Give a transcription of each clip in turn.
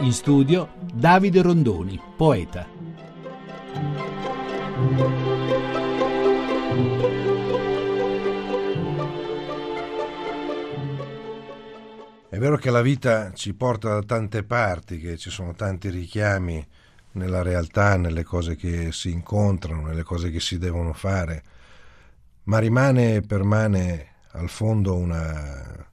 In studio Davide Rondoni, poeta. È vero che la vita ci porta da tante parti, che ci sono tanti richiami nella realtà, nelle cose che si incontrano, nelle cose che si devono fare, ma rimane e permane al fondo una,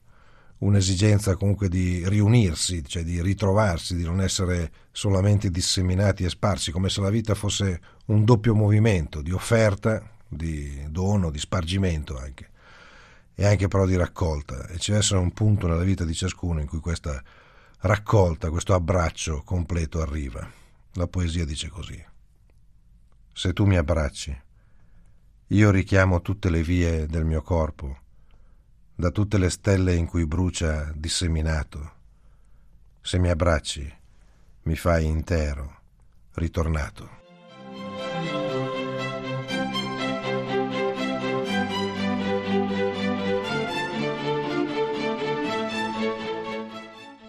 un'esigenza comunque di riunirsi, cioè di ritrovarsi, di non essere solamente disseminati e sparsi, come se la vita fosse un doppio movimento di offerta, di dono, di spargimento anche, e anche però di raccolta. E ci deve essere un punto nella vita di ciascuno in cui questa raccolta, questo abbraccio completo arriva. La poesia dice così. Se tu mi abbracci, io richiamo tutte le vie del mio corpo, da tutte le stelle in cui brucia disseminato. Se mi abbracci, mi fai intero, ritornato.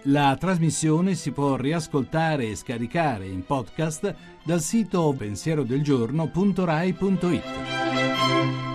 La trasmissione si può riascoltare e scaricare in podcast dal sito pensierodelgiorno.rai.it.